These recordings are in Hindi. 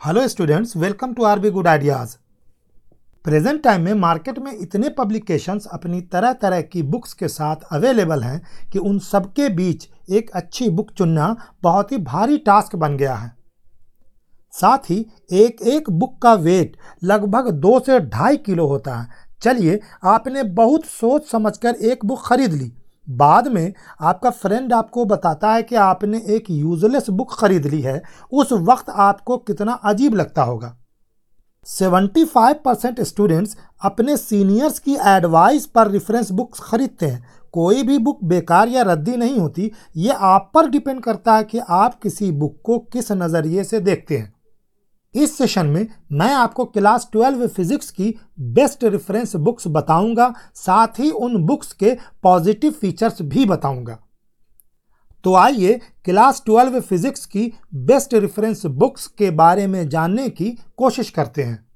Hello students welcome to R B good ideas present time में मार्केट में इतने पब्लिकेशंस अपनी तरह तरह की बुक्स के साथ अवेलेबल हैं कि उन सबके बीच एक अच्छी बुक चुनना बहुत ही भारी टास्क बन गया है। साथ ही एक एक बुक का वेट लगभग दो से ढाई किलो होता है। चलिए, आपने बहुत सोच समझकर एक बुक खरीद ली। बाद में आपका फ्रेंड आपको बताता है कि आपने एक यूजलेस बुक खरीद ली है, उस वक्त आपको कितना अजीब लगता होगा। 75 परसेंट स्टूडेंट्स अपने सीनियर्स की एडवाइस पर रेफरेंस बुक्स खरीदते हैं। कोई भी बुक बेकार या रद्दी नहीं होती। ये आप पर डिपेंड करता है कि आप किसी बुक को किस नज़रिए से देखते हैं। इस सेशन में मैं आपको क्लास 12 फिजिक्स की बेस्ट रेफरेंस बुक्स बताऊँगा, साथ ही उन बुक्स के पॉजिटिव फीचर्स भी बताऊँगा। तो आइए क्लास 12 फिजिक्स की बेस्ट रेफरेंस बुक्स के बारे में जानने की कोशिश करते हैं।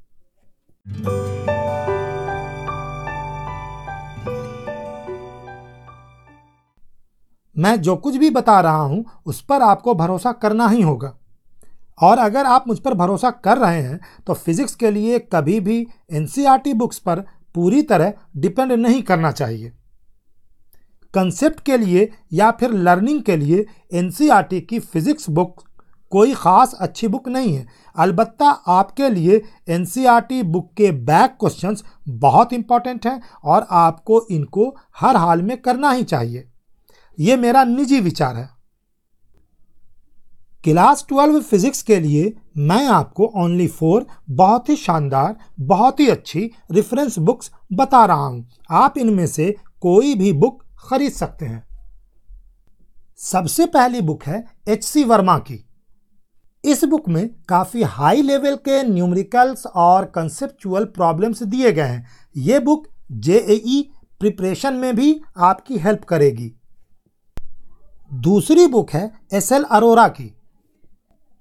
मैं जो कुछ भी बता रहा हूँ, उस पर आपको भरोसा करना ही होगा। और अगर आप मुझ पर भरोसा कर रहे हैं तो फिज़िक्स के लिए कभी भी एन बुक्स पर पूरी तरह डिपेंड नहीं करना चाहिए। कंसेप्ट के लिए या फिर लर्निंग के लिए एन की फ़िज़िक्स बुक कोई ख़ास अच्छी बुक नहीं है। अलबत्ता आपके लिए एन बुक के बैक क्वेश्चंस बहुत इंपॉर्टेंट हैं और आपको इनको हर हाल में करना ही चाहिए। ये मेरा निजी विचार है। क्लास ट्वेल्व फिजिक्स के लिए मैं आपको ओनली फोर बहुत ही शानदार, बहुत ही अच्छी रेफरेंस बुक्स बता रहा हूँ। आप इनमें से कोई भी बुक खरीद सकते हैं। सबसे पहली बुक है एच सी वर्मा की। इस बुक में काफ़ी हाई लेवल के न्यूमेरिकल्स और कंसेप्चुअल प्रॉब्लम्स दिए गए हैं। ये बुक जेई प्रिपरेशन में भी आपकी हेल्प करेगी। दूसरी बुक है एस एल अरोरा की।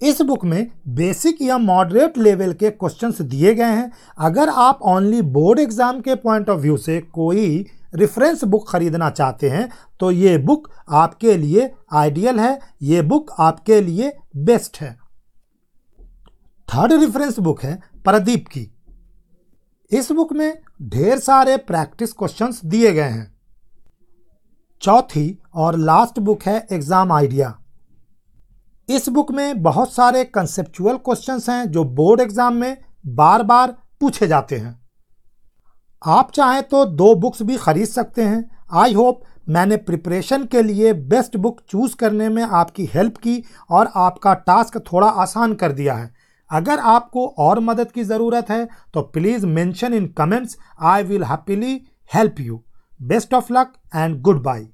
इस बुक में बेसिक या मॉडरेट लेवल के क्वेश्चंस दिए गए हैं। अगर आप ओनली बोर्ड एग्ज़ाम के पॉइंट ऑफ़ व्यू से कोई रेफरेंस बुक खरीदना चाहते हैं तो ये बुक आपके लिए आइडियल है। ये बुक आपके लिए बेस्ट है। थर्ड रेफरेंस बुक है प्रदीप की। इस बुक में ढेर सारे प्रैक्टिस क्वेश्चंस दिए गए हैं। चौथी और लास्ट बुक है एग्ज़ाम आइडिया इस बुक में बहुत सारे कंसेप्चुअल क्वेश्चंस हैं जो बोर्ड एग्ज़ाम में बार बार पूछे जाते हैं। आप चाहें तो दो बुक्स भी खरीद सकते हैं। आई होप मैंने प्रिपरेशन के लिए बेस्ट बुक चूज़ करने में आपकी हेल्प की और आपका टास्क थोड़ा आसान कर दिया है। अगर आपको और मदद की ज़रूरत है तो please mention in comments I will happily help you best of luck and goodbye